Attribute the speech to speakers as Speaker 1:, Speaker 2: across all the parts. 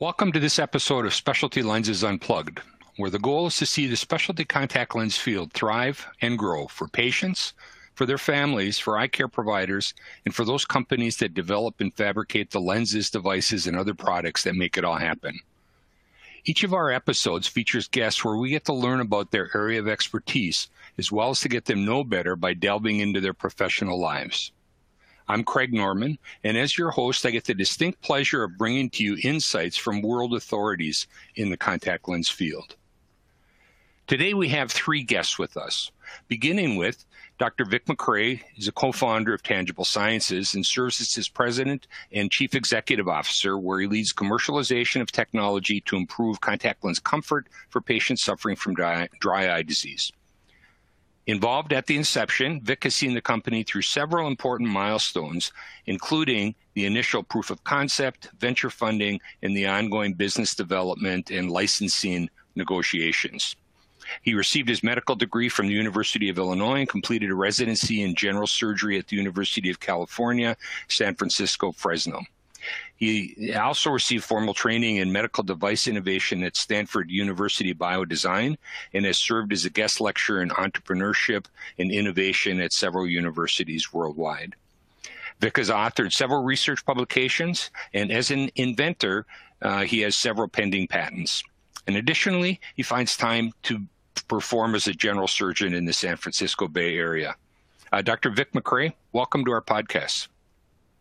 Speaker 1: Welcome to this episode of Specialty Lenses Unplugged, where the goal is to see the specialty contact lens field thrive and grow for patients, for their families, for eye care providers, and for those companies that develop and fabricate the lenses, devices, and other products that make it all happen. Each of our episodes features guests where we get to learn about their area of expertise, as well as to get them know better by delving into their professional lives. I'm Craig Norman, and as your host, I get the distinct pleasure of bringing to you insights from world authorities in the contact lens field. Today, we have three guests with us, beginning with Dr. Vic McCray is a co-founder of Tangible Sciences and serves as its president and chief executive officer, where he leads commercialization of technology to improve contact lens comfort for patients suffering from dry, dry eye disease. Involved at the inception, Vic has seen the company through several important milestones, including the initial proof of concept, venture funding, and the ongoing business development and licensing negotiations. He received his medical degree from the University of Illinois and completed a residency in general surgery at the University of California, San Francisco, Fresno. He also received formal training in medical device innovation at Stanford University Biodesign and has served as a guest lecturer in entrepreneurship and innovation at several universities worldwide. Vic has authored several research publications, and as an inventor, uh, he has several pending patents. And additionally, he finds time to perform as a general surgeon in the San Francisco Bay Area. Uh, Dr. Vic McCray, welcome to our podcast.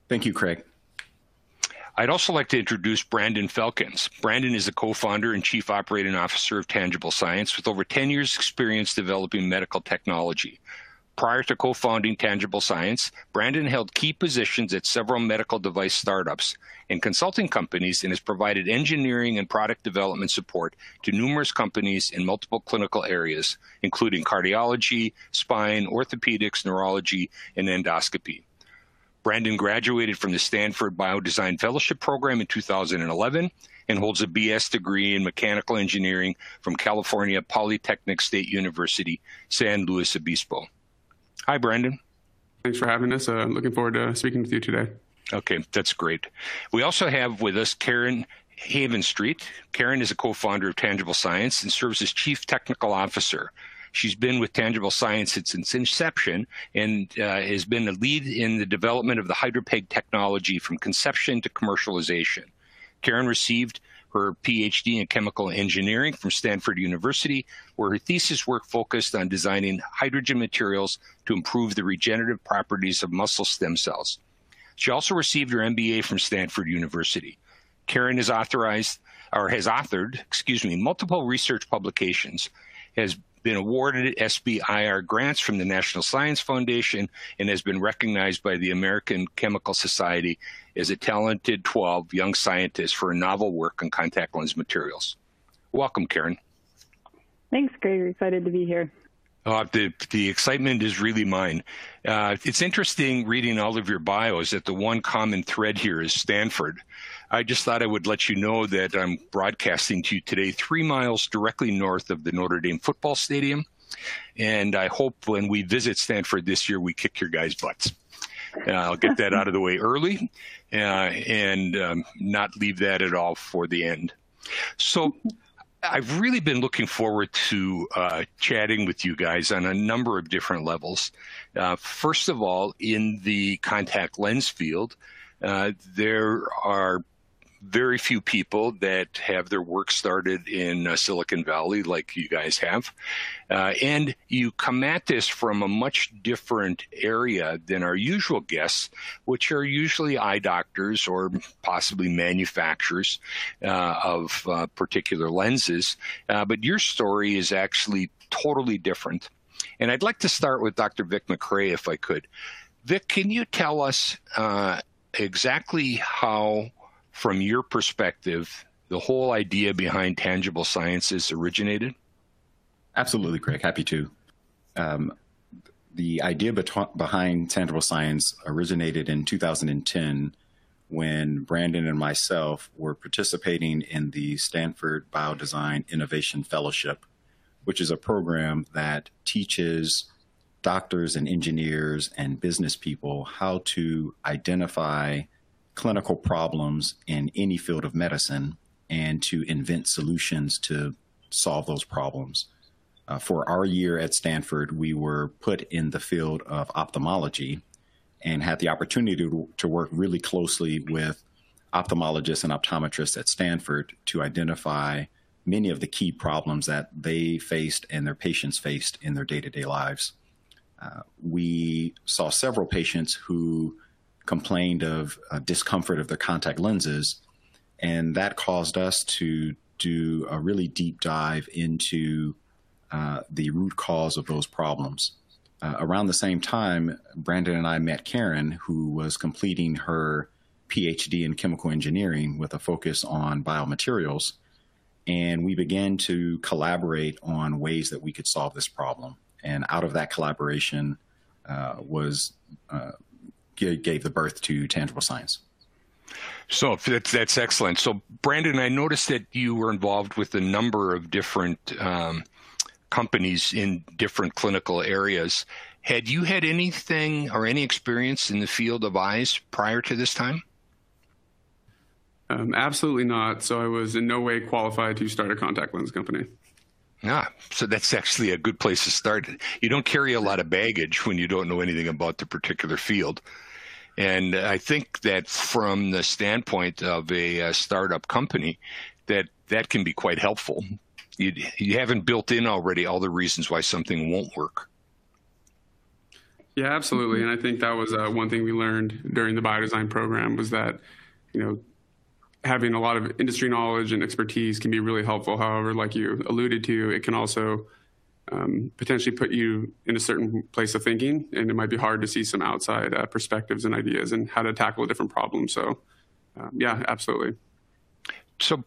Speaker 2: Thank you, Craig.
Speaker 1: I'd also like to introduce Brandon Felkins. Brandon is a co-founder and chief operating officer of Tangible Science with over 10 years experience developing medical technology. Prior to co-founding Tangible Science, Brandon held key positions at several medical device startups and consulting companies and has provided engineering and product development support to numerous companies in multiple clinical areas, including cardiology, spine, orthopedics, neurology, and endoscopy. Brandon graduated from the Stanford Biodesign Fellowship Program in 2011 and holds a BS degree in mechanical engineering from California Polytechnic State University, San Luis Obispo. Hi, Brandon.
Speaker 3: Thanks for having us. Uh, looking forward to speaking with you today.
Speaker 1: Okay, that's great. We also have with us Karen Havenstrite. Karen is a co founder of Tangible Science and serves as Chief Technical Officer. She's been with Tangible Science since its inception and uh, has been a lead in the development of the HydroPeg technology from conception to commercialization. Karen received her PhD in chemical engineering from Stanford University, where her thesis work focused on designing hydrogel materials to improve the regenerative properties of muscle stem cells. She also received her MBA from Stanford University. Karen is authorized or has authored, excuse me, multiple research publications, has been awarded SBIR grants from the National Science Foundation and has been recognized by the American Chemical Society as a talented 12 young scientist for a novel work on contact lens materials. Welcome, Karen.
Speaker 4: Thanks, Greg. Excited to be here.
Speaker 1: Uh, the the excitement is really mine. Uh, it's interesting reading all of your bios that the one common thread here is Stanford. I just thought I would let you know that I'm broadcasting to you today, three miles directly north of the Notre Dame football stadium, and I hope when we visit Stanford this year, we kick your guys' butts. Uh, I'll get that out of the way early, uh, and um, not leave that at all for the end. So I've really been looking forward to uh, chatting with you guys on a number of different levels. Uh, first of all, in the contact lens field, uh, there are very few people that have their work started in uh, Silicon Valley like you guys have. Uh, and you come at this from a much different area than our usual guests, which are usually eye doctors or possibly manufacturers uh, of uh, particular lenses. Uh, but your story is actually totally different. And I'd like to start with Dr. Vic McCray, if I could. Vic, can you tell us uh, exactly how from your perspective, the whole idea behind tangible sciences originated?
Speaker 2: Absolutely, Craig. Happy to. Um, the idea bet- behind tangible science originated in 2010 when Brandon and myself were participating in the Stanford Biodesign Innovation Fellowship which is a program that teaches doctors and engineers and business people how to identify clinical problems in any field of medicine and to invent solutions to solve those problems. Uh, for our year at Stanford, we were put in the field of ophthalmology and had the opportunity to, to work really closely with ophthalmologists and optometrists at Stanford to identify many of the key problems that they faced and their patients faced in their day to day lives. Uh, we saw several patients who complained of uh, discomfort of their contact lenses, and that caused us to do a really deep dive into uh, the root cause of those problems. Uh, around the same time, Brandon and I met Karen, who was completing her PhD in chemical engineering with a focus on biomaterials. And we began to collaborate on ways that we could solve this problem. And out of that collaboration uh, was uh, gave the birth to tangible science.
Speaker 1: So that's that's excellent. So Brandon, I noticed that you were involved with a number of different um, companies in different clinical areas. Had you had anything or any experience in the field of eyes prior to this time?
Speaker 3: Um, absolutely not. So I was in no way qualified to start a contact lens company.
Speaker 1: Ah, so that's actually a good place to start. You don't carry a lot of baggage when you don't know anything about the particular field. And I think that from the standpoint of a, a startup company, that that can be quite helpful. You, you haven't built in already all the reasons why something won't work.
Speaker 3: Yeah, absolutely. And I think that was uh, one thing we learned during the biodesign program was that, you know, having a lot of industry knowledge and expertise can be really helpful. However, like you alluded to, it can also um, potentially put you in a certain place of thinking, and it might be hard to see some outside uh, perspectives and ideas and how to tackle a different problem. So, um, yeah, absolutely.
Speaker 1: So,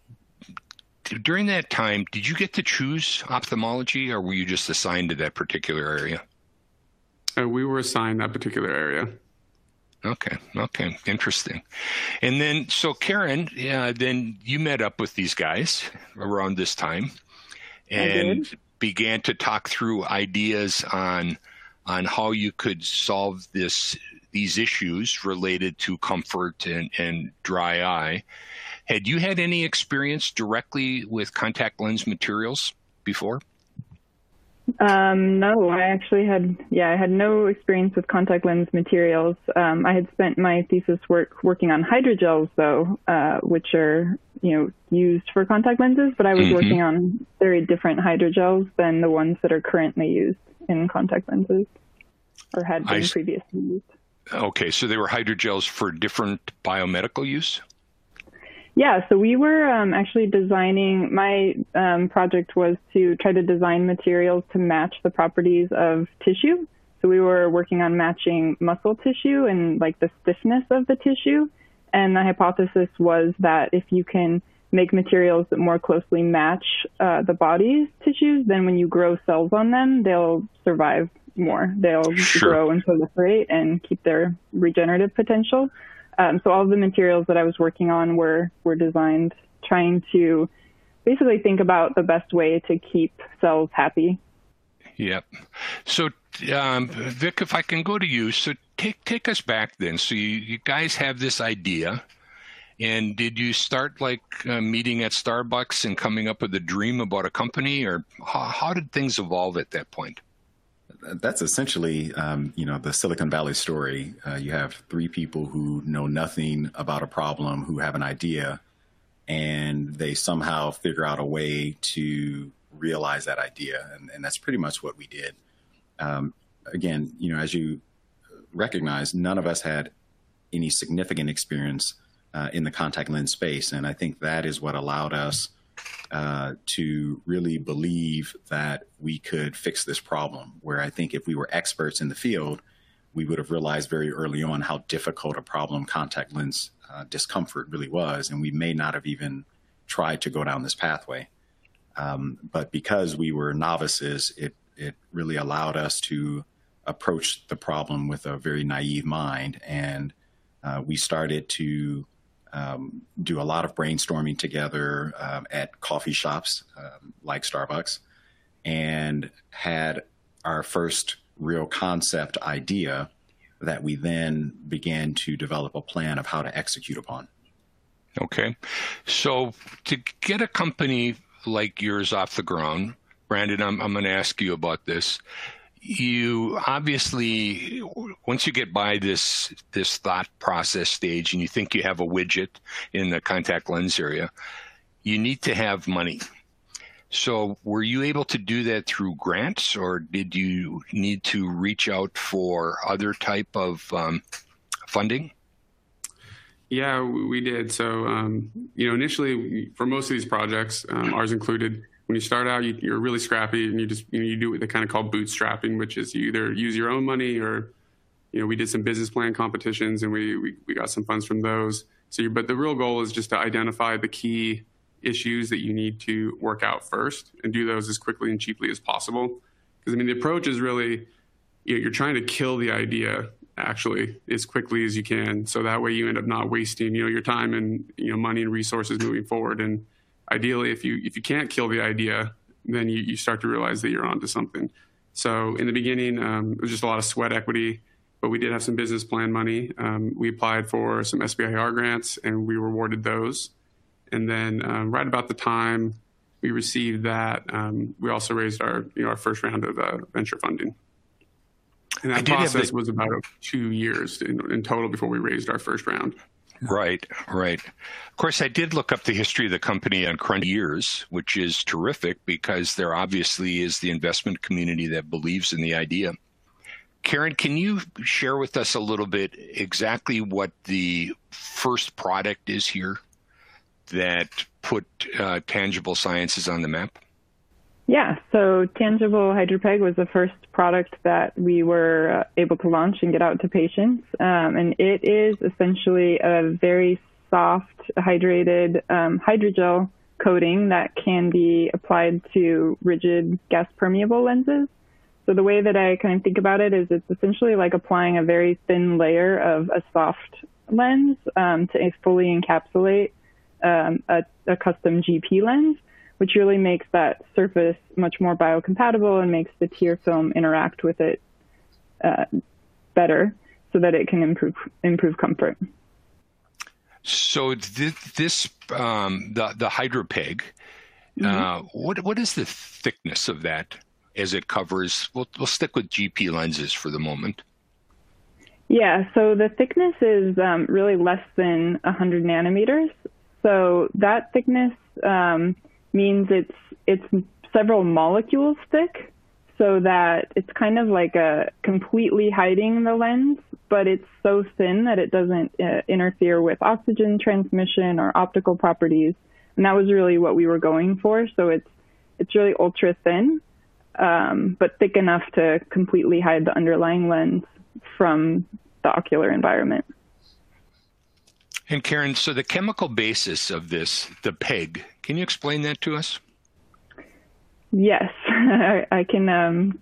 Speaker 1: during that time, did you get to choose ophthalmology, or were you just assigned to that particular area?
Speaker 3: Uh, we were assigned that particular area.
Speaker 1: Okay. Okay. Interesting. And then, so Karen, uh, then you met up with these guys around this time, and began to talk through ideas on on how you could solve this these issues related to comfort and, and dry eye. Had you had any experience directly with contact lens materials before?
Speaker 4: Um, no, I actually had, yeah, I had no experience with contact lens materials. Um, I had spent my thesis work working on hydrogels, though, uh, which are, you know, used for contact lenses, but I was mm-hmm. working on very different hydrogels than the ones that are currently used in contact lenses or had been I, previously used.
Speaker 1: Okay, so they were hydrogels for different biomedical use?
Speaker 4: Yeah, so we were um, actually designing, my um, project was to try to design materials to match the properties of tissue. So we were working on matching muscle tissue and like the stiffness of the tissue. And the hypothesis was that if you can make materials that more closely match uh, the body's tissues, then when you grow cells on them, they'll survive more. They'll sure. grow and proliferate and keep their regenerative potential. Um, so all of the materials that I was working on were were designed trying to basically think about the best way to keep cells happy.
Speaker 1: Yep. So, um, Vic, if I can go to you, so take take us back then. So you, you guys have this idea, and did you start like uh, meeting at Starbucks and coming up with a dream about a company, or how, how did things evolve at that point?
Speaker 2: That's essentially, um, you know, the Silicon Valley story. Uh, you have three people who know nothing about a problem, who have an idea, and they somehow figure out a way to realize that idea, and, and that's pretty much what we did. Um, again, you know, as you recognize, none of us had any significant experience uh, in the contact lens space, and I think that is what allowed us uh, to really believe that we could fix this problem. Where I think if we were experts in the field, we would have realized very early on how difficult a problem contact lens uh, discomfort really was, and we may not have even tried to go down this pathway. Um, but because we were novices, it it really allowed us to approach the problem with a very naive mind, and uh, we started to um, do a lot of brainstorming together um, at coffee shops um, like Starbucks. and had our first real concept idea that we then began to develop a plan of how to execute upon.
Speaker 1: Okay. So to get a company like yours off the ground, Brandon, I'm, I'm going to ask you about this. You obviously, once you get by this this thought process stage, and you think you have a widget in the contact lens area, you need to have money. So, were you able to do that through grants, or did you need to reach out for other type of um, funding?
Speaker 3: Yeah, we did. So, um, you know, initially for most of these projects, um, ours included, when you start out, you, are really scrappy and you just, you know, you do what they kind of call bootstrapping, which is you either use your own money or, you know, we did some business plan competitions and we, we, we got some funds from those. So, but the real goal is just to identify the key issues that you need to work out first and do those as quickly and cheaply as possible. Because I mean, the approach is really, you know, you're trying to kill the idea actually as quickly as you can so that way you end up not wasting you know your time and you know money and resources moving forward and ideally if you if you can't kill the idea then you, you start to realize that you're onto something. So in the beginning um, it was just a lot of sweat equity but we did have some business plan money. Um, we applied for some sbir grants and we rewarded those. And then um, right about the time we received that um, we also raised our you know our first round of uh, venture funding. And that process the, was about two years in, in total before we raised our first round.
Speaker 1: Right, right. Of course, I did look up the history of the company on Crunchbase, which is terrific because there obviously is the investment community that believes in the idea. Karen, can you share with us a little bit exactly what the first product is here that put uh, tangible sciences on the map?
Speaker 4: Yeah, so Tangible HydroPeg was the first product that we were uh, able to launch and get out to patients. Um, and it is essentially a very soft, hydrated um, hydrogel coating that can be applied to rigid gas permeable lenses. So the way that I kind of think about it is it's essentially like applying a very thin layer of a soft lens um, to fully encapsulate um, a, a custom GP lens which really makes that surface much more biocompatible and makes the tear film interact with it uh, better so that it can improve improve comfort.
Speaker 1: So th- this um, the the hydropeg, mm-hmm. uh, what what is the thickness of that as it covers? We'll, we'll stick with GP lenses for the moment.
Speaker 4: Yeah, so the thickness is um, really less than 100 nanometers. So that thickness um, means it's it's several molecules thick so that it's kind of like a completely hiding the lens, but it's so thin that it doesn't uh, interfere with oxygen transmission or optical properties. And that was really what we were going for. So it's it's really ultra thin, um, but thick enough to completely hide the underlying lens from the ocular environment.
Speaker 1: And Karen, so the chemical basis of this, the PEG, can you explain that to us?
Speaker 4: Yes, I can um,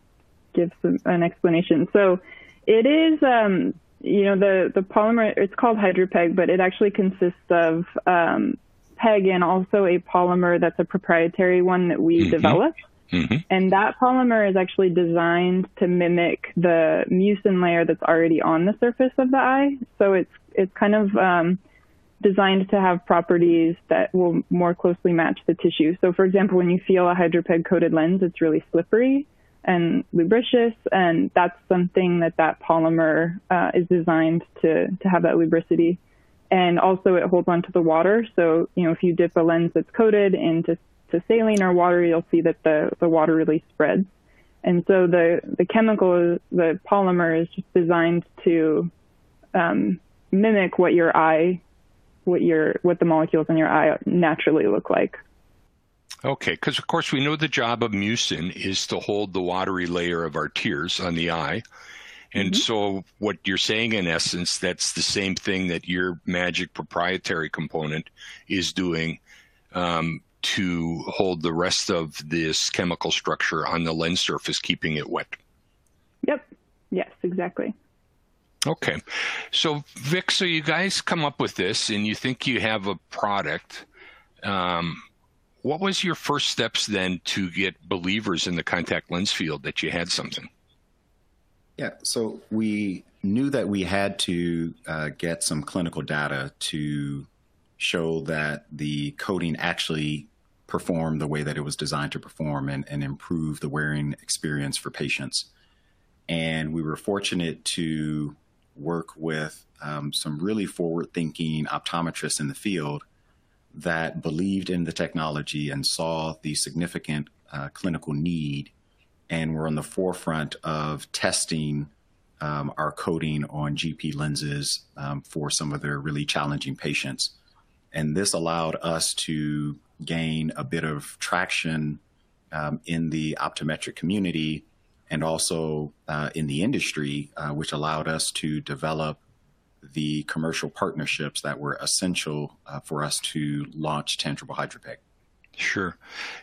Speaker 4: give some, an explanation. So it is, um, you know, the, the polymer, it's called HydroPeg, but it actually consists of um, PEG and also a polymer that's a proprietary one that we mm-hmm. developed. Mm-hmm. And that polymer is actually designed to mimic the mucin layer that's already on the surface of the eye. So it's it's kind of um, designed to have properties that will more closely match the tissue. So, for example, when you feel a hydropeg coated lens, it's really slippery and lubricious, and that's something that that polymer uh, is designed to to have that lubricity. And also, it holds onto the water. So, you know, if you dip a lens that's coated into to saline or water, you'll see that the the water really spreads. And so the the chemical, the polymer, is just designed to um, mimic what your eye what your what the molecules in your eye naturally look like.
Speaker 1: Okay, because of course we know the job of mucin is to hold the watery layer of our tears on the eye. And mm-hmm. so what you're saying in essence, that's the same thing that your magic proprietary component is doing um, to hold the rest of this chemical structure on the lens surface, keeping it wet.
Speaker 4: Yep. Yes, exactly.
Speaker 1: Okay. So, Vic, so you guys come up with this and you think you have a product. Um, what was your first steps then to get believers in the contact lens field that you had something?
Speaker 2: Yeah, so we knew that we had to uh, get some clinical data to show that the coating actually performed the way that it was designed to perform and, and improve the wearing experience for patients. And we were fortunate to work with um, some really forward thinking optometrists in the field that believed in the technology and saw the significant uh, clinical need and were on the forefront of testing um, our coating on GP lenses um, for some of their really challenging patients. And this allowed us to gain a bit of traction um, in the optometric community and also uh, in the industry, uh, which allowed us to develop the commercial partnerships that were essential uh, for us to launch Tangible Hydropeg.
Speaker 1: Sure.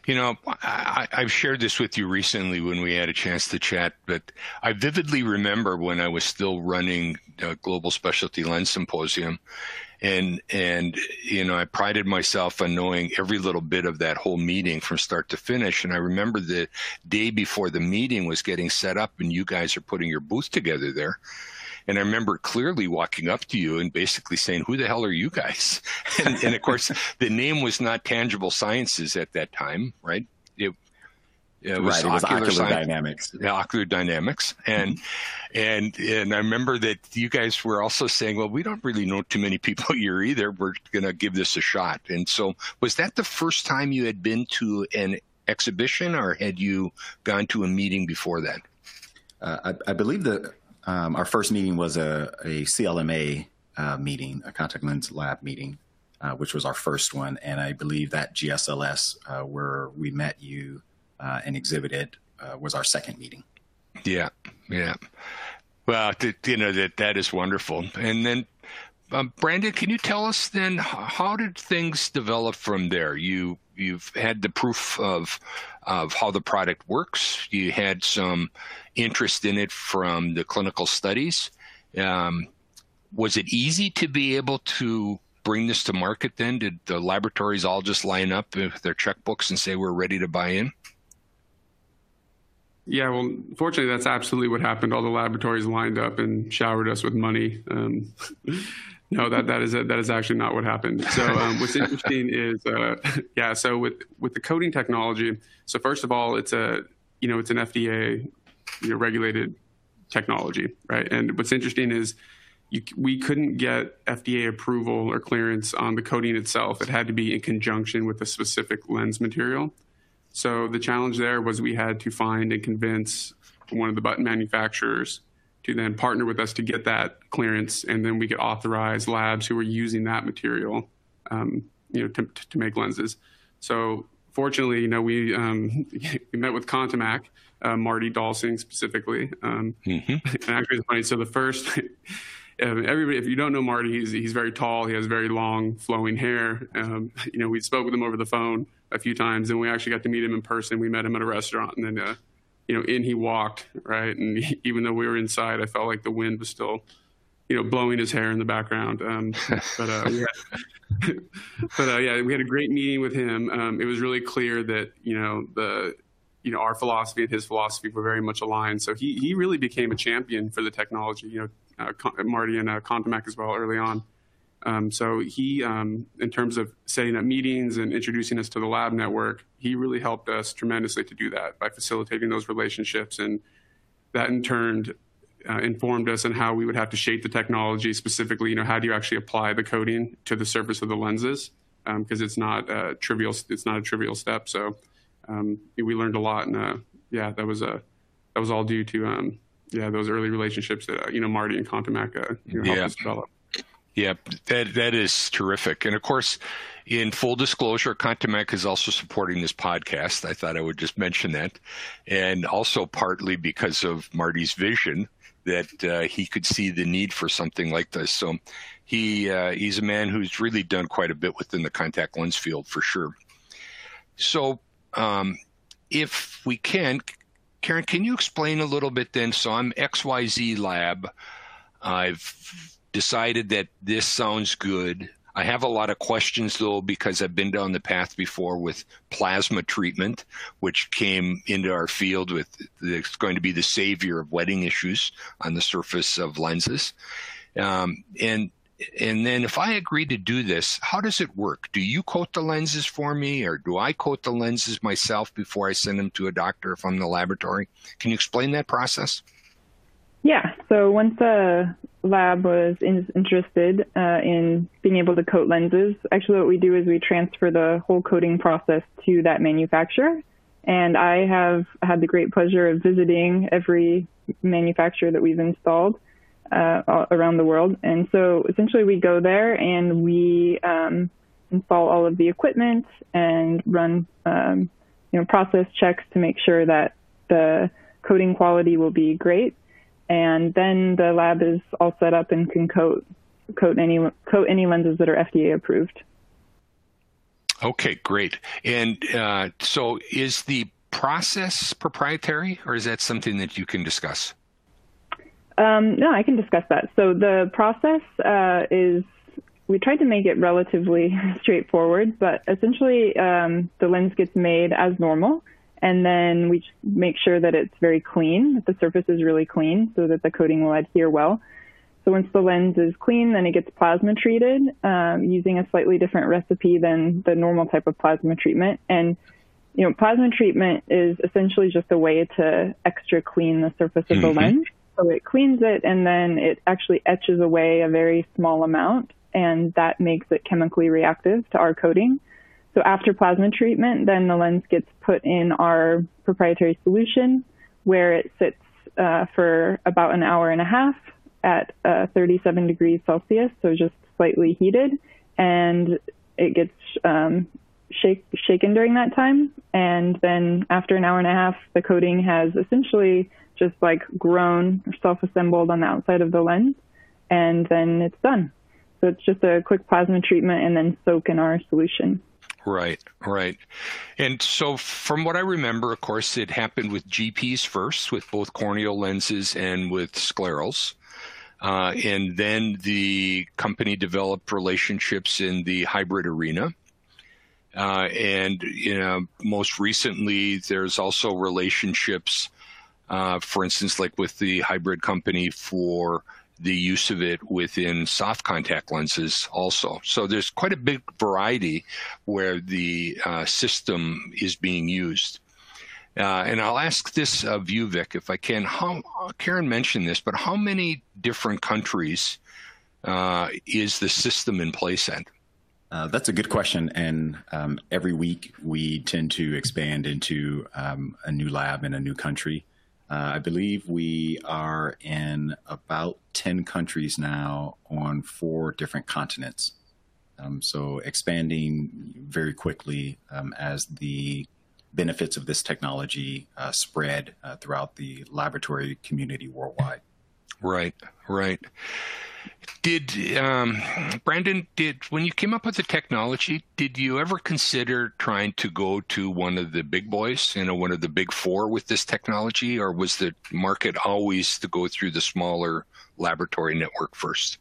Speaker 1: You know, I, have shared this with you recently when we had a chance to chat, but I vividly remember when I was still running Global Specialty Lens Symposium. And, and, you know, I prided myself on knowing every little bit of that whole meeting from start to finish. And I remember the day before the meeting was getting set up and you guys are putting your booth together there. And I remember clearly walking up to you and basically saying, Who the hell are you guys? And, and of course, the name was not Tangible Sciences at that time, right? It,
Speaker 2: it was, right, it was ocular, ocular dynamics.
Speaker 1: Ocular dynamics, and and and I remember that you guys were also saying, "Well, we don't really know too many people here either. We're going to give this a shot." And so, was that the first time you had been to an exhibition, or had you gone to a meeting before that?
Speaker 2: Uh, I, I, believe that um, our first meeting was a, a CLMA uh, meeting, a contact lens lab meeting, uh, which was our first one. And I believe that GSLS, uh, where we met you uh, and exhibited, uh, was our second meeting.
Speaker 1: Yeah, yeah. Well, you know that that is wonderful. And then, um, Brandon, can you tell us then how did things develop from there? You you've had the proof of of how the product works. You had some interest in it from the clinical studies. Um, was it easy to be able to bring this to market then? Did the laboratories all just line up with their checkbooks and say we're ready to buy in?
Speaker 3: Yeah, well, fortunately, that's absolutely what happened. All the laboratories lined up and showered us with money. Um, no, that that is a, that is actually not what happened. So um, what's interesting is, uh, yeah, so with with the coating technology. So first of all, it's a you know it's an FDA you know, regulated technology, right? And what's interesting is you, we couldn't get FDA approval or clearance on the coating itself. It had to be in conjunction with a specific lens material. So the challenge there was we had to find and convince one of the button manufacturers to then partner with us to get that clearance, and then we could authorize labs who were using that material, um, you know, to, to, make lenses. So fortunately, you know, we um, we met with Contamac, uh, Marty Dalsing specifically. Um, mm-hmm. And actually, it's funny. So the first, everybody, if you don't know Marty, he's he's very tall. He has very long, flowing hair. Um, you know, we spoke with him over the phone a few times, and we actually got to meet him in person. We met him at a restaurant, and then, uh, you know, in he walked, right. And he, even though we were inside, I felt like the wind was still, you know, blowing his hair in the background. Um, but uh, had, but uh, yeah, we had a great meeting with him. Um, it was really clear that you know the you know, our philosophy and his philosophy were very much aligned. So he he really became a champion for the technology. You know, uh, Marty and uh, Contamac as well early on. Um, so he, um, in terms of setting up meetings and introducing us to the lab network, he really helped us tremendously to do that by facilitating those relationships, and that in turn uh, informed us on how we would have to shape the technology. Specifically, you know, how do you actually apply the coating to the surface of the lenses? Because um, it's not a trivial, it's not a trivial step. So um, we learned a lot, and uh, yeah, that was a uh, that was all due to um, yeah those early relationships that uh, you know Marty and Contamac uh, you know, helped yeah. us develop.
Speaker 1: Yeah, that that is terrific, and of course, in full disclosure, Contamac is also supporting this podcast. I thought I would just mention that, and also partly because of Marty's vision that uh, he could see the need for something like this. So he uh, he's a man who's really done quite a bit within the contact lens field for sure. So um, if we can, Karen, can you explain a little bit then? So I'm XYZ Lab. I've decided that this sounds good. I have a lot of questions though because I've been down the path before with plasma treatment, which came into our field with it's going to be the savior of wetting issues on the surface of lenses. Um, and and then if I agree to do this, how does it work? Do you coat the lenses for me or do I coat the lenses myself before I send them to a doctor if I'm in the laboratory? Can you explain that process?
Speaker 4: Yeah. So once a lab was in, interested uh, in being able to coat lenses, actually what we do is we transfer the whole coating process to that manufacturer. And I have had the great pleasure of visiting every manufacturer that we've installed uh, around the world. And so essentially we go there and we um, install all of the equipment and run um, you know process checks to make sure that the coating quality will be great. And then the lab is all set up and can coat coat any coat any lenses that are FDA approved.
Speaker 1: Okay, great. And uh, so, is the process proprietary, or is that something that you can discuss?
Speaker 4: Um, no, I can discuss that. So the process uh, is we tried to make it relatively straightforward, but essentially um, the lens gets made as normal, and then we make sure that it's very clean, that the surface is really clean, so that the coating will adhere well. So once the lens is clean, then it gets plasma treated um, using a slightly different recipe than the normal type of plasma treatment. And you know, plasma treatment is essentially just a way to extra clean the surface of mm-hmm. the lens. So it cleans it and then it actually etches away a very small amount and that makes it chemically reactive to our coating. So after plasma treatment, then the lens gets put in our proprietary solution where it sits uh, for about an hour and a half at uh, 37 degrees Celsius, so just slightly heated, and it gets um, shake, shaken during that time. And then after an hour and a half, the coating has essentially just like grown or self-assembled on the outside of the lens, and then it's done. So it's just a quick plasma treatment and then soak in our solution.
Speaker 1: Right, right. And so, from what I remember, of course, it happened with GPs first, with both corneal lenses and with sclerals. Uh, and then the company developed relationships in the hybrid arena. Uh, and you know, most recently, there's also relationships uh, for instance, like with the hybrid company for the use of it within soft contact lenses also. So there's quite a big variety where the uh, system is being used. Uh, and I'll ask this of you, Vic, if I can. How Karen mentioned this, but how many different countries uh, is the system in place in?
Speaker 2: Uh, that's a good question. And um, every week we tend to expand into um, a new lab in a new country. Uh, I believe we are in about 10 countries now on four different continents. Um, so expanding very quickly um, as the benefits of this technology uh, spread uh, throughout the laboratory community worldwide.
Speaker 1: Right, right. Did um, Brandon? Did when you came up with the technology, did you ever consider trying to go to one of the big boys, you know, one of the big four with this technology, or was the market always to go through the smaller laboratory network first?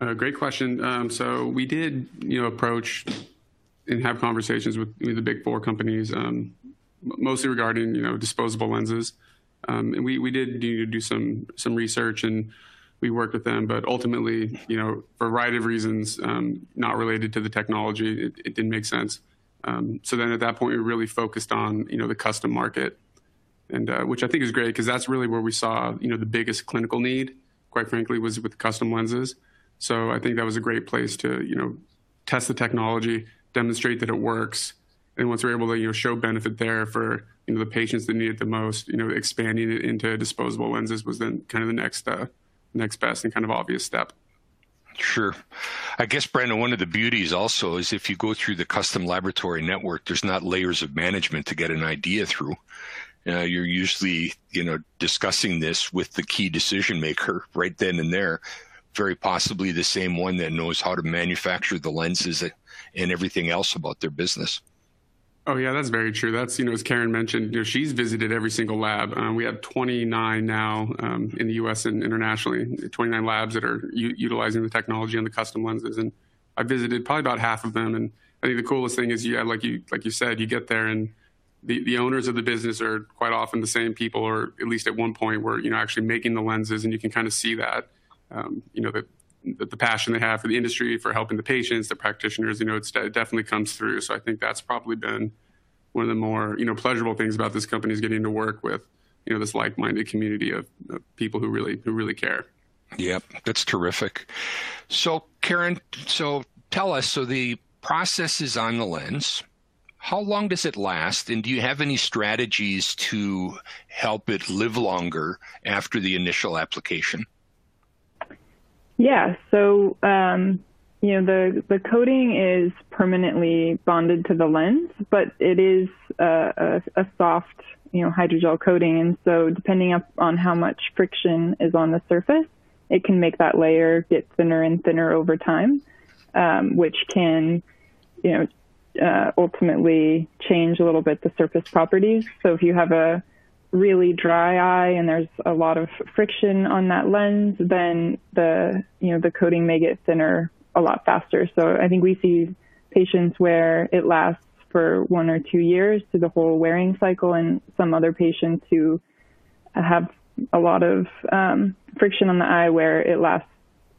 Speaker 3: Uh, great question. Um, so we did, you know, approach and have conversations with, with the big four companies, um, mostly regarding, you know, disposable lenses. Um, and we, we did do, do some some research and we worked with them, but ultimately, you know, for a variety of reasons, um, not related to the technology, it, it didn't make sense. Um, so then at that point, we really focused on, you know, the custom market, and uh, which I think is great because that's really where we saw, you know, the biggest clinical need, quite frankly, was with custom lenses. So I think that was a great place to, you know, test the technology, demonstrate that it works, and once we're able to, you know, show benefit there for, you know, the patients that need it the most, you know, expanding it into disposable lenses was then kind of the next uh, next best and kind of obvious step.
Speaker 1: Sure. I guess, Brandon, one of the beauties also is if you go through the custom laboratory network, there's not layers of management to get an idea through. Uh, you're usually, you know, discussing this with the key decision maker right then and there, very possibly the same one that knows how to manufacture the lenses and everything else about their business.
Speaker 3: Oh yeah, that's very true. That's you know, as Karen mentioned, you know, she's visited every single lab. Um, we have 29 now um, in the U.S. and internationally, 29 labs that are utilizing the technology on the custom lenses, and I visited probably about half of them, and I think the coolest thing is, yeah, like you like you said, you get there and the, the owners of the business are quite often the same people, or at least at one point, were you know actually making the lenses, and you can kind of see that, um, you know, the, the, passion they have for the industry, for helping the patients, the practitioners. You know, it definitely comes through. So I think that's probably been one of the more you know pleasurable things about this company is getting to work with you know this like-minded community of, of people who really who really care.
Speaker 1: Yep, that's terrific. So Karen, so tell us. So the process is on the lens how long does it last? And do you have any strategies to help it live longer after the initial application?
Speaker 4: Yeah, so um, you know the the coating is permanently bonded to the lens, but it is a, a, a soft you know hydrogel coating, and so depending on how much friction is on the surface, it can make that layer get thinner and thinner over time, um, which can you know uh, ultimately change a little bit the surface properties. So if you have a really dry eye and there's a lot of friction on that lens, then the you know the coating may get thinner a lot faster. So I think we see patients where it lasts for one or two years to the whole wearing cycle, and some other patients who have a lot of um, friction on the eye where it lasts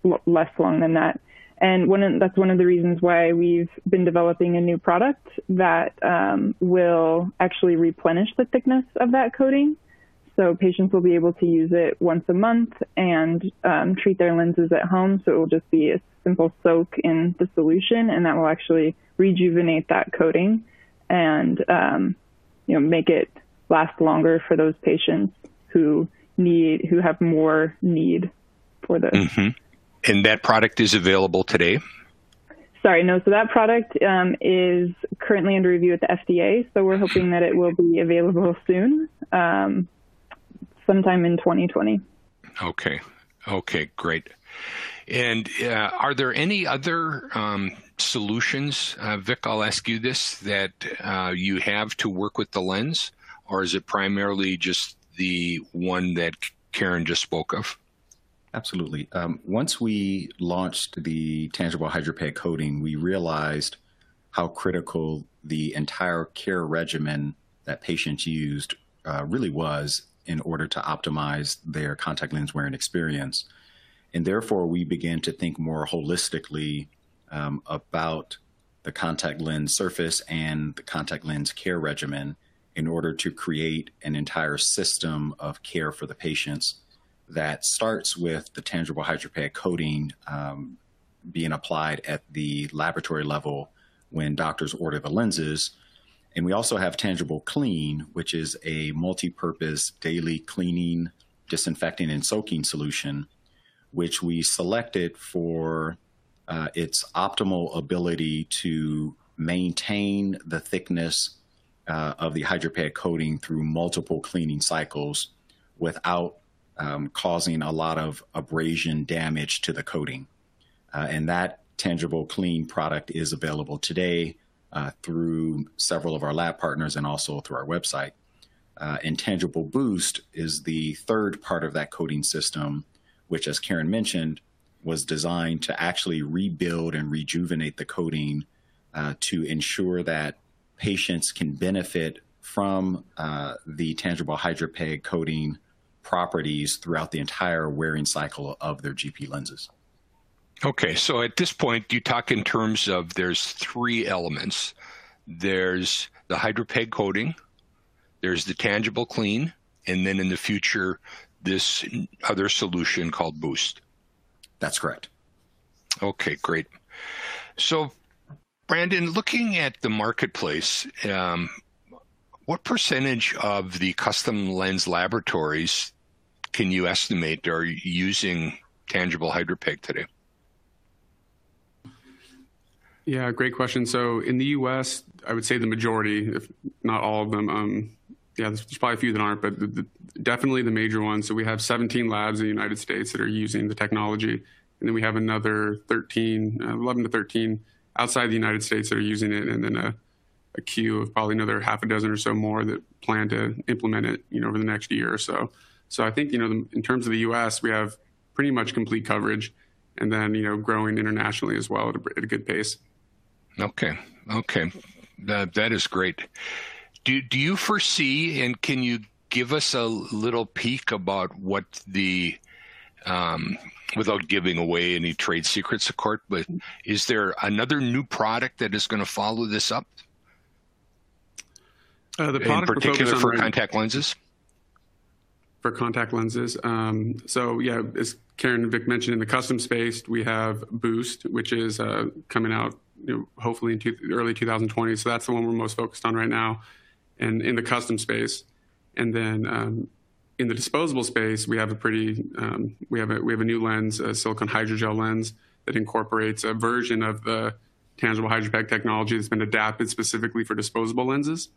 Speaker 4: l- less long than that. And one that's one of the reasons why we've been developing a new product that um, will actually replenish the thickness of that coating. So patients will be able to use it once a month and um, treat their lenses at home. So it will just be a simple soak in the solution, and that will actually rejuvenate that coating and um, you know make it last longer for those patients who need who have more need for this.
Speaker 1: Mm-hmm. And that product is available today?
Speaker 4: Sorry, no. So that product um, is currently under review at the FDA. So we're hoping that it will be available soon, um, sometime in 2020.
Speaker 1: Okay. Okay, great. And uh, are there any other um, solutions, uh, Vic? I'll ask you this that uh, you have to work with the lens, or is it primarily just the one that Karen just spoke of?
Speaker 2: Absolutely. Um, once we launched the tangible HydroPeg coating, we realized how critical the entire care regimen that patients used uh, really was in order to optimize their contact lens wearing experience. And therefore, we began to think more holistically um, about the contact lens surface and the contact lens care regimen in order to create an entire system of care for the patients that starts with the tangible HydroPeg coating um, being applied at the laboratory level when doctors order the lenses. And we also have Tangible Clean, which is a multi purpose daily cleaning, disinfecting, and soaking solution, which we selected for uh, its optimal ability to maintain the thickness uh, of the HydroPeg coating through multiple cleaning cycles without um, causing a lot of abrasion damage to the coating. Uh, and that tangible clean product is available today uh, through several of our lab partners and also through our website. Uh, and Tangible Boost is the third part of that coating system, which, as Karen mentioned, was designed to actually rebuild and rejuvenate the coating uh, to ensure that patients can benefit from uh, the tangible HydroPeg coating properties throughout the entire wearing cycle of their GP lenses.
Speaker 1: Okay, so at this point, you talk in terms of there's three elements. There's the HydroPeg coating, there's the tangible clean, and then in the future, this other solution called Boost.
Speaker 2: That's correct.
Speaker 1: Okay, great. So, Brandon, looking at the marketplace, um, what percentage of the custom lens laboratories can you estimate are using tangible HydroPeg today?
Speaker 3: Yeah, great question. So in the U.S., I would say the majority, if not all of them. Um, yeah, there's, probably a few that aren't, but the, the, definitely the major ones. So we have 17 labs in the United States that are using the technology, and then we have another 13, uh, 11 to 13 outside the United States that are using it, and then a a queue of probably another half a dozen or so more that plan to implement it, you know, over the next year or so. So I think, you know, in terms of the U.S., we have pretty much complete coverage. and then you know growing internationally as well at a, at a good pace.
Speaker 1: Okay, okay, that that is great. Do do you foresee and can you give us a little peek about what the um, without giving away any trade secrets, of course, but is there another new product that is going to follow this up?
Speaker 3: Uh, the
Speaker 1: in particular for contact lenses?
Speaker 3: For contact lenses. Um, so, yeah, as Karen and Vic mentioned, in the custom space, we have Boost, which is uh, coming out you know, hopefully in two, early 2020. So that's the one we're most focused on right now, and in the custom space. And then um, in the disposable space, we have a pretty um, we have a we have a new lens, a silicone hydrogel lens that incorporates a version of the tangible HydraPEG technology that's been adapted specifically for disposable lenses,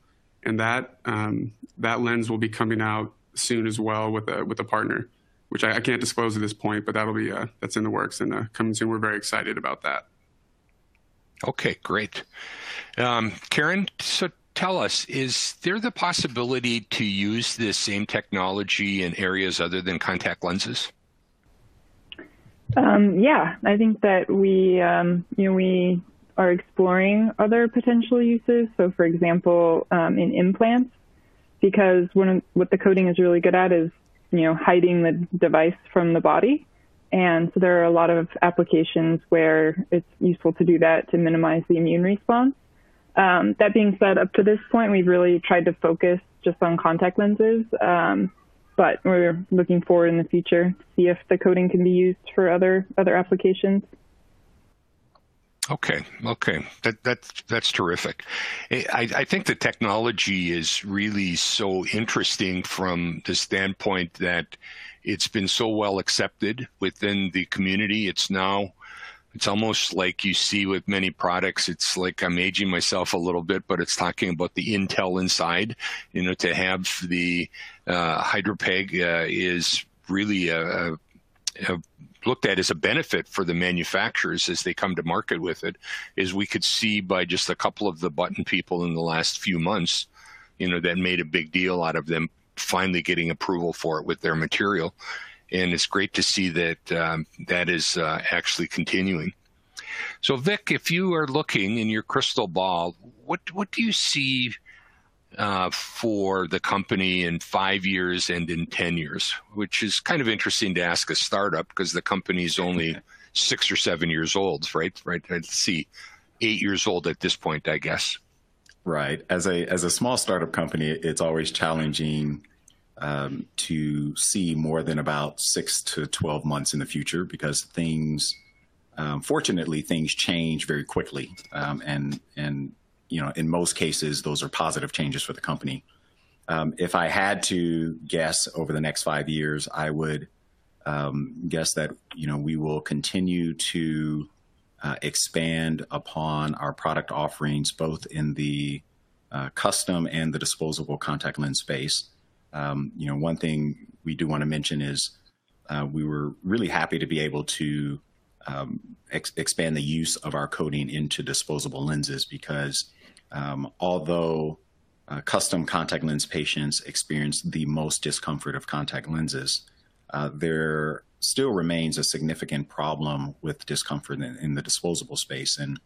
Speaker 3: and that um, that lens will be coming out soon as well with a with a partner, which I, I can't disclose at this point, but that'll be uh, that's in the works and uh, coming soon. We're very excited about that.
Speaker 1: Okay, great. Um, Karen, so tell us, is there the possibility to use this same technology in areas other than contact lenses?
Speaker 4: Um, yeah, I think that we, um, you know, we are exploring other potential uses. So, for example, um, in implants, because one what the coating is really good at is, you know, hiding the device from the body. And so there are a lot of applications where it's useful to do that to minimize the immune response. Um, that being said, up to this point, we've really tried to focus just on contact lenses, um, but we're looking forward in the future to see if the coating can be used for other other applications.
Speaker 1: Okay, okay, that that's that's terrific. I, I think the technology is really so interesting from the standpoint that it's been so well accepted within the community. It's now it's almost like you see with many products it's like i'm aging myself a little bit but it's talking about the intel inside you know to have the uh, HydraPEG uh, is really a, a, a looked at as a benefit for the manufacturers as they come to market with it is we could see by just a couple of the button people in the last few months you know that made a big deal out of them finally getting approval for it with their material and it's great to see that um, that is uh, actually continuing. So, Vic, if you are looking in your crystal ball, what what do you see uh, for the company in five years and in ten years? Which is kind of interesting to ask a startup because the company is only six or seven years old, right? Right. Let's see, eight years old at this point, I guess.
Speaker 2: Right. As a as a small startup company, it's always challenging um, to see more than about six to 12 months in the future because things, um, fortunately, things change very quickly. Um, and, and, you know, in most cases, those are positive changes for the company. Um, if I had to guess over the next five years, I would um, guess that, you know, we will continue to uh, expand upon our product offerings, both in the uh, custom and the disposable contact lens space. Um, you know, one thing we do want to mention is uh, we were really happy to be able to um, ex- expand the use of our coating into disposable lenses because although uh, custom contact lens patients experience the most discomfort of contact lenses, uh, there still remains a significant problem with discomfort in, in the disposable space. And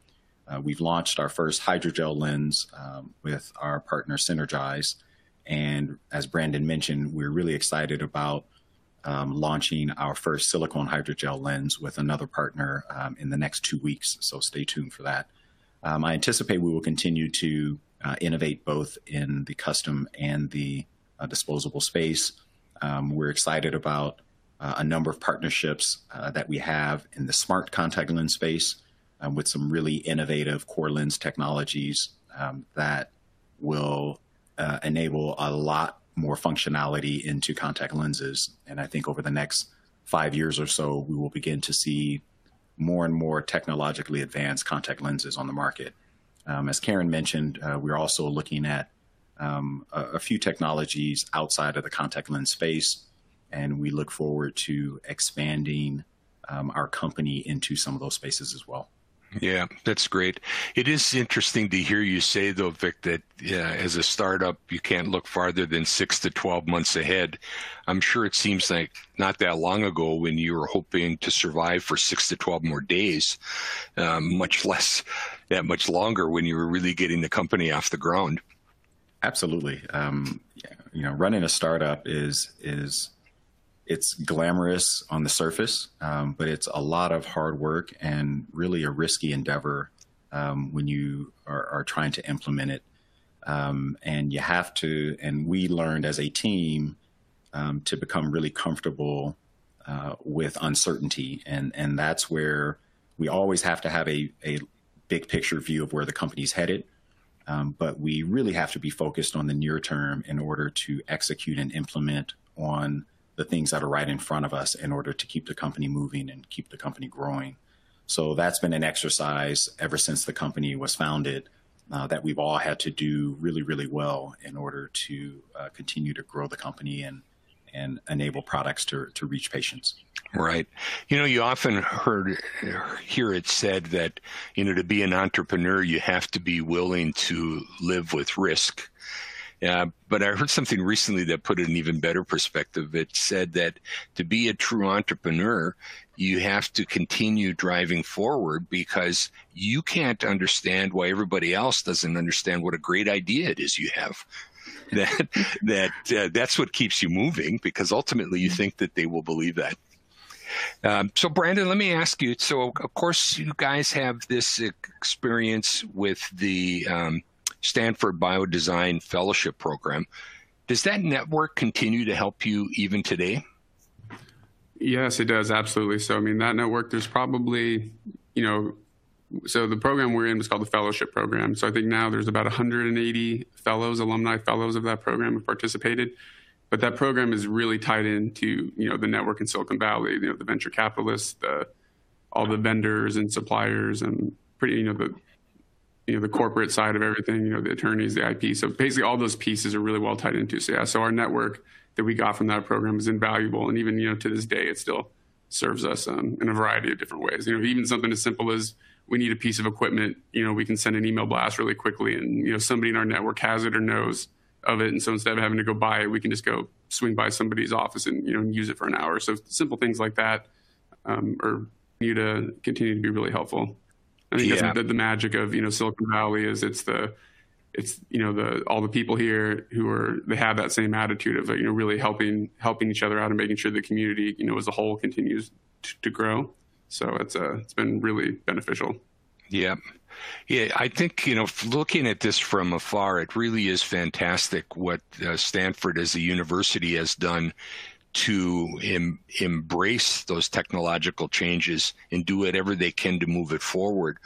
Speaker 2: uh, we've launched our first hydrogel lens um, with our partner SynergEyes. And as Brandon mentioned, we're really excited about um, launching our first silicone hydrogel lens with another partner um, in the next two weeks. So stay tuned for that. Um, I anticipate we will continue to uh, innovate both in the custom and the uh, disposable space. Um, we're excited about uh, a number of partnerships uh, that we have in the smart contact lens space um, with some really innovative core lens technologies um, that will uh, enable a lot more functionality into contact lenses. And I think over the next five years or so, we will begin to see more and more technologically advanced contact lenses on the market. Um, as Karen mentioned, uh, we're also looking at um, a, a, few technologies outside of the contact lens space, and we look forward to expanding um, our company into some of those spaces as well.
Speaker 1: Yeah, that's great. It is interesting to hear you say, though, Vic, that as a startup, you can't look farther than six to 12 months ahead. I'm sure it seems like not that long ago when you were hoping to survive for six to 12 more days, um, much less that much longer when you were really getting the company off the ground.
Speaker 2: Absolutely. Um, you know, running a startup is is it's glamorous on the surface, um, but it's a lot of hard work and really a risky endeavor um, when you are, are, trying to implement it. Um, and you have to, and we learned as a team um, to become really comfortable uh, with uncertainty, and and that's where we always have to have a a big picture view of where the company's headed. Um, but we really have to be focused on the near term in order to execute and implement on the things that are right in front of us in order to keep the company moving and keep the company growing. So that's been an exercise ever since the company was founded uh, that we've all had to do really, really well in order to uh, continue to grow the company and and enable products to to reach patients.
Speaker 1: Right. You know, you often heard hear it said that you know to be an entrepreneur you have to be willing to live with risk. Yeah, but I heard something recently that put it in even better perspective. It said that to be a true entrepreneur, you have to continue driving forward because you can't understand why everybody else doesn't understand what a great idea it is you have. That that uh, that's what keeps you moving because ultimately you think that they will believe that. Um, so, Brandon, let me ask you. So, of course, you guys have this experience with the um, Stanford Biodesign Fellowship Program. Does that network continue to help you even today?
Speaker 3: Yes, it does. Absolutely. So, I mean, that network, there's probably, you know, so the program we're in is called the fellowship program. So I think now there's about 180 fellows, alumni fellows of that program have participated. But that program is really tied into, you know, the network in Silicon Valley, you know, the venture capitalists, the, all the vendors and suppliers and pretty, you know, the, you know the corporate side of everything you know the attorneys the ip so basically all those pieces are really well tied into. So yeah so our network that we got from that program is invaluable. And even you know to this day it still serves us um, in a variety of different ways. You know even something as simple as we need a piece of equipment you know we can send an email blast really quickly and you know somebody in our network has it or knows of it. And so instead of having to go buy it we can just go swing by somebody's office and you know use it for an hour. So simple things like that um, are you to continue to be really helpful I think yeah. that's the, the magic of you know Silicon Valley is it's the it's you know the all the people here who are they have that same attitude of you know really helping helping each other out and making sure the community you know as a whole continues to, to grow. So it's uh it's been really beneficial.
Speaker 1: Yeah. Yeah, I think, you know, looking at this from afar, it really is fantastic what uh, Stanford as a university has done to em- embrace those technological changes and do whatever they can to move it forward.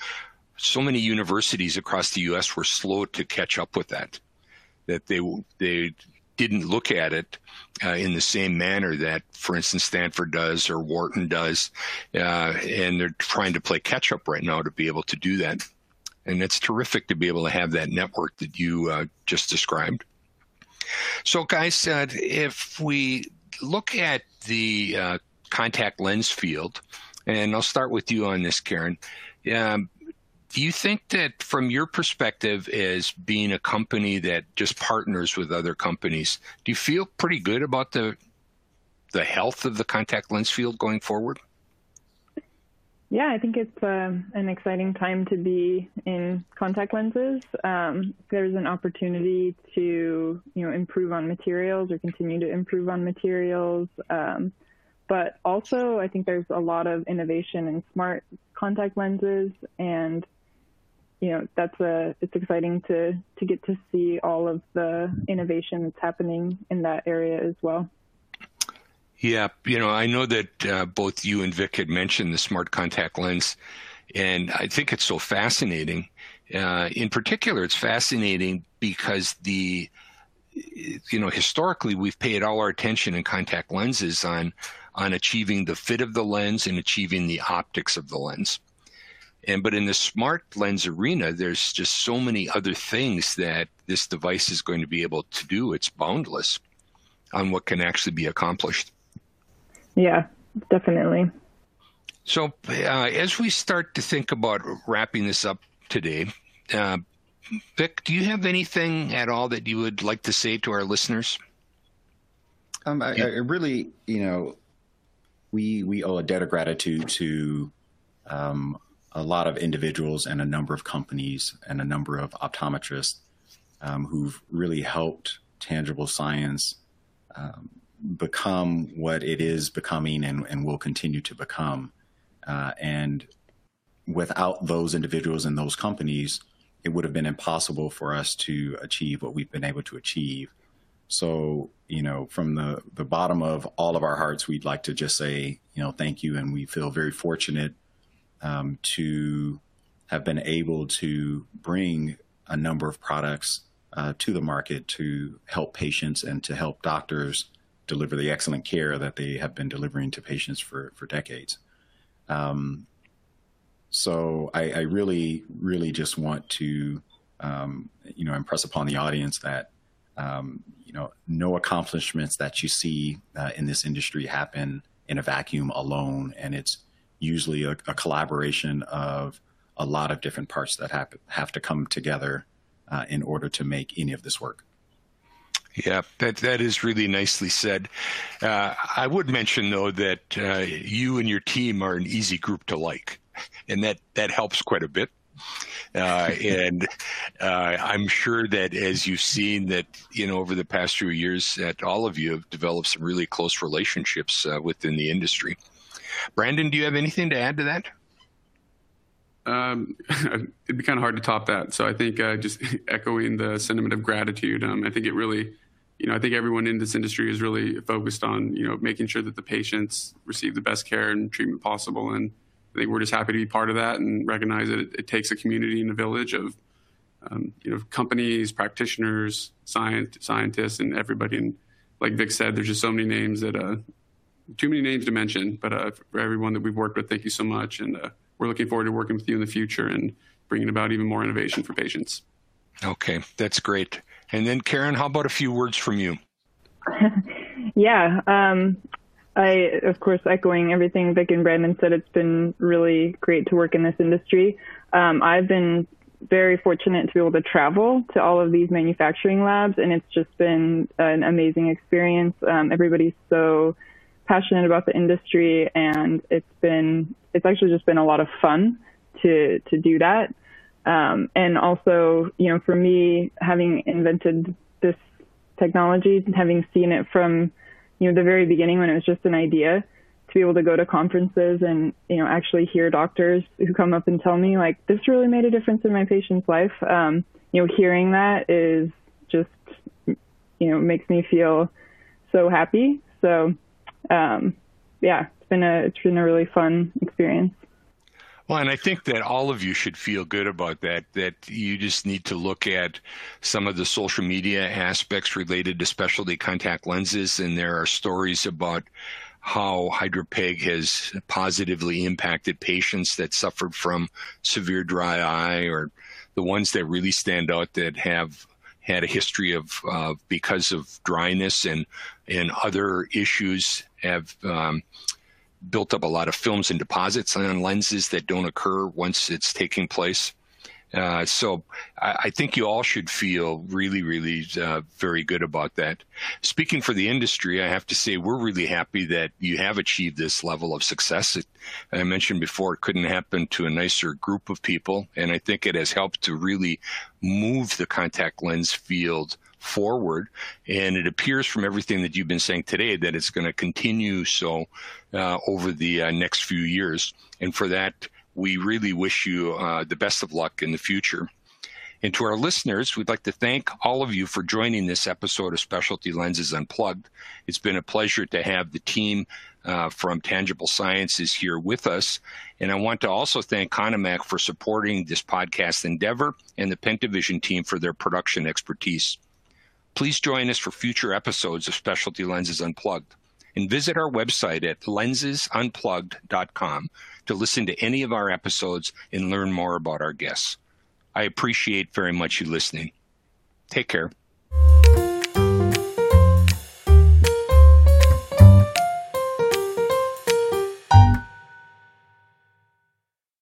Speaker 1: So many universities across the U.S. were slow to catch up with that. That they they didn't look at it uh, in the same manner that, for instance, Stanford does or Wharton does, uh, and they're trying to play catch up right now to be able to do that. And it's terrific to be able to have that network that you uh, just described. So, guys, uh, if we look at the uh, contact lens field, and I'll start with you on this, Karen. Um, do you think that, from your perspective, as being a company that just partners with other companies, do you feel pretty good about the the health of the contact lens field going forward?
Speaker 4: Yeah, I think it's uh, an exciting time to be in contact lenses. Um, there's an opportunity to, you know, improve on materials or continue to improve on materials. Um, but also, I think there's a lot of innovation in smart contact lenses, and you know, that's a it's exciting to to get to see all of the innovation that's happening in that area as well.
Speaker 1: Yeah, you know, I know that uh, both you and Vic had mentioned the smart contact lens, and I think it's so fascinating. Uh, in particular, it's fascinating because the, you know, historically we've paid all our attention in contact lenses on on achieving the fit of the lens and achieving the optics of the lens. And but in the smart lens arena, there's just so many other things that this device is going to be able to do. It's boundless on what can actually be accomplished.
Speaker 4: Yeah, definitely.
Speaker 1: So, uh, as we start to think about wrapping this up today, uh, Vic, do you have anything at all that you would like to say to our listeners?
Speaker 2: Um, I, I, really, you know, we we owe a debt of gratitude to um, a lot of individuals and a number of companies and a number of optometrists um, who've really helped tangible science um, become what it is becoming and, and will continue to become. Uh, and without those individuals and those companies, it would have been impossible for us to achieve what we've been able to achieve. So, you know, from the, the bottom of all of our hearts, we'd like to just say, you know, thank you. And we feel very fortunate um, to have been able to bring a number of products uh, to the market to help patients and to help doctors deliver the excellent care that they have been delivering to patients for, for decades. Um, so I, I, really, really just want to, um, you know, impress upon the audience that, um, you know, no accomplishments that you see uh, in this industry happen in a vacuum alone, and it's usually a, a collaboration of a lot of different parts that have have to come together uh, in order to make any of this work.
Speaker 1: Yeah, that that is really nicely said. Uh, I would mention though that uh, you and your team are an easy group to like, and that that helps quite a bit. Uh, and uh, I'm sure that as you've seen that you know over the past few years, that all of you have developed some really close relationships uh, within the industry. Brandon, do you have anything to add to that?
Speaker 3: Um, it'd be kind of hard to top that. So I think uh, just echoing the sentiment of gratitude. Um, I think it really, you know, I think everyone in this industry is really focused on, you know, making sure that the patients receive the best care and treatment possible. And I think we're just happy to be part of that and recognize that it, it takes a community and a village of, um, you know, companies, practitioners, science, scientists, and everybody. And like Vic said, there's just so many names that, uh, too many names to mention. But uh, for everyone that we've worked with, thank you so much. And uh, we're looking forward to working with you in the future and bringing about even more innovation for patients.
Speaker 1: Okay, that's great. And then, Karen, how about a few words from you?
Speaker 4: yeah, um, I, of course, echoing everything Vic and Brandon said, it's been really great to work in this industry. Um, I've been very fortunate to be able to travel to all of these manufacturing labs, and it's just been an amazing experience. Um, everybody's so passionate about the industry, and it's been it's actually just been a lot of fun to to do that. Um, and also, you know, for me, having invented this technology, and having seen it from you know the very beginning when it was just an idea, to be able to go to conferences and you know actually hear doctors who come up and tell me like this really made a difference in my patient's life. Um, you know, hearing that is just you know makes me feel so happy. So um, yeah, it's been a it's been a really fun experience.
Speaker 1: Well, and I think that all of you should feel good about that. That you just need to look at some of the social media aspects related to specialty contact lenses, and there are stories about how HydraPEG has positively impacted patients that suffered from severe dry eye, or the ones that really stand out that have had a history of uh, because of dryness and and other issues have um, built up a lot of films and deposits on lenses that don't occur once it's taking place. Uh, so I, I, think you all should feel really, really uh, very good about that. Speaking for the industry, I have to say we're really happy that you have achieved this level of success. It, I mentioned before, it couldn't happen to a nicer group of people, and I think it has helped to really move the contact lens field forward. And it appears from everything that you've been saying today that it's going to continue so uh, over the uh, next few years. And for that, we really wish you uh, the best of luck in the future. And to our listeners, we'd like to thank all of you for joining this episode of Specialty Lenses Unplugged. It's been a pleasure to have the team uh, from Tangible Sciences here with us. And I want to also thank Contamac for supporting this podcast endeavor and the Pentavision team for their production expertise. Please join us for future episodes of Specialty Lenses Unplugged and visit our website at lensesunplugged.com to listen to any of our episodes and learn more about our guests. I appreciate very much you listening. Take care.